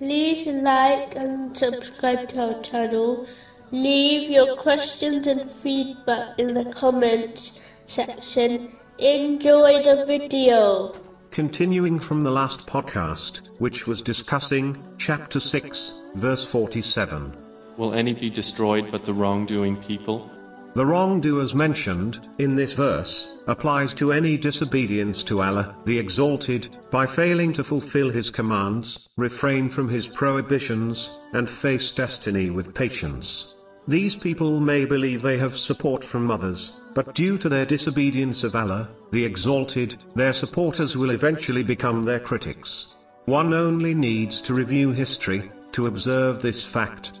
like and subscribe to our channel. Leave your questions and feedback in the comments section. Enjoy the video. Continuing from the last podcast, which was discussing chapter 6, verse 47. Will any be destroyed but the wrongdoing people? The wrongdoers mentioned in this verse applies to any disobedience to Allah, the Exalted, by failing to fulfill His commands, refrain from His prohibitions, and face destiny with patience. These people may believe they have support from others, but due to their disobedience of Allah, the Exalted, their supporters will eventually become their critics. One only needs to review history, to observe this fact.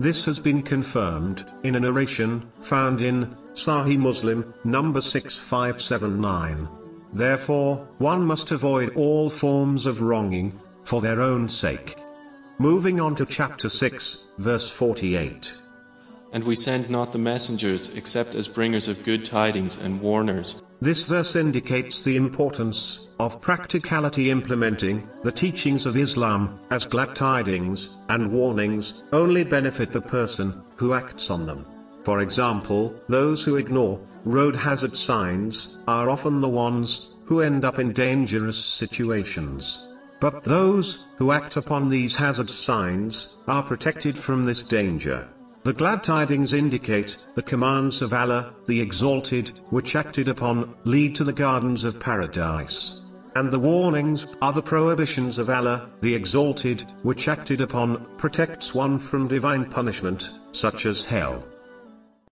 This has been confirmed, in a narration, found in, Sahih Muslim, number 6579. Therefore, one must avoid all forms of wronging, for their own sake. Moving on to chapter 6, verse 48. And we send not the messengers except as bringers of good tidings and warners. This verse indicates the importance of practicality implementing the teachings of Islam, as glad tidings and warnings only benefit the person who acts on them. For example, those who ignore road hazard signs are often the ones who end up in dangerous situations. But those who act upon these hazard signs are protected from this danger. The glad tidings indicate the commands of Allah, the Exalted, which acted upon, lead to the gardens of paradise. And the warnings are the prohibitions of Allah, the Exalted, which acted upon, protects one from divine punishment, such as hell.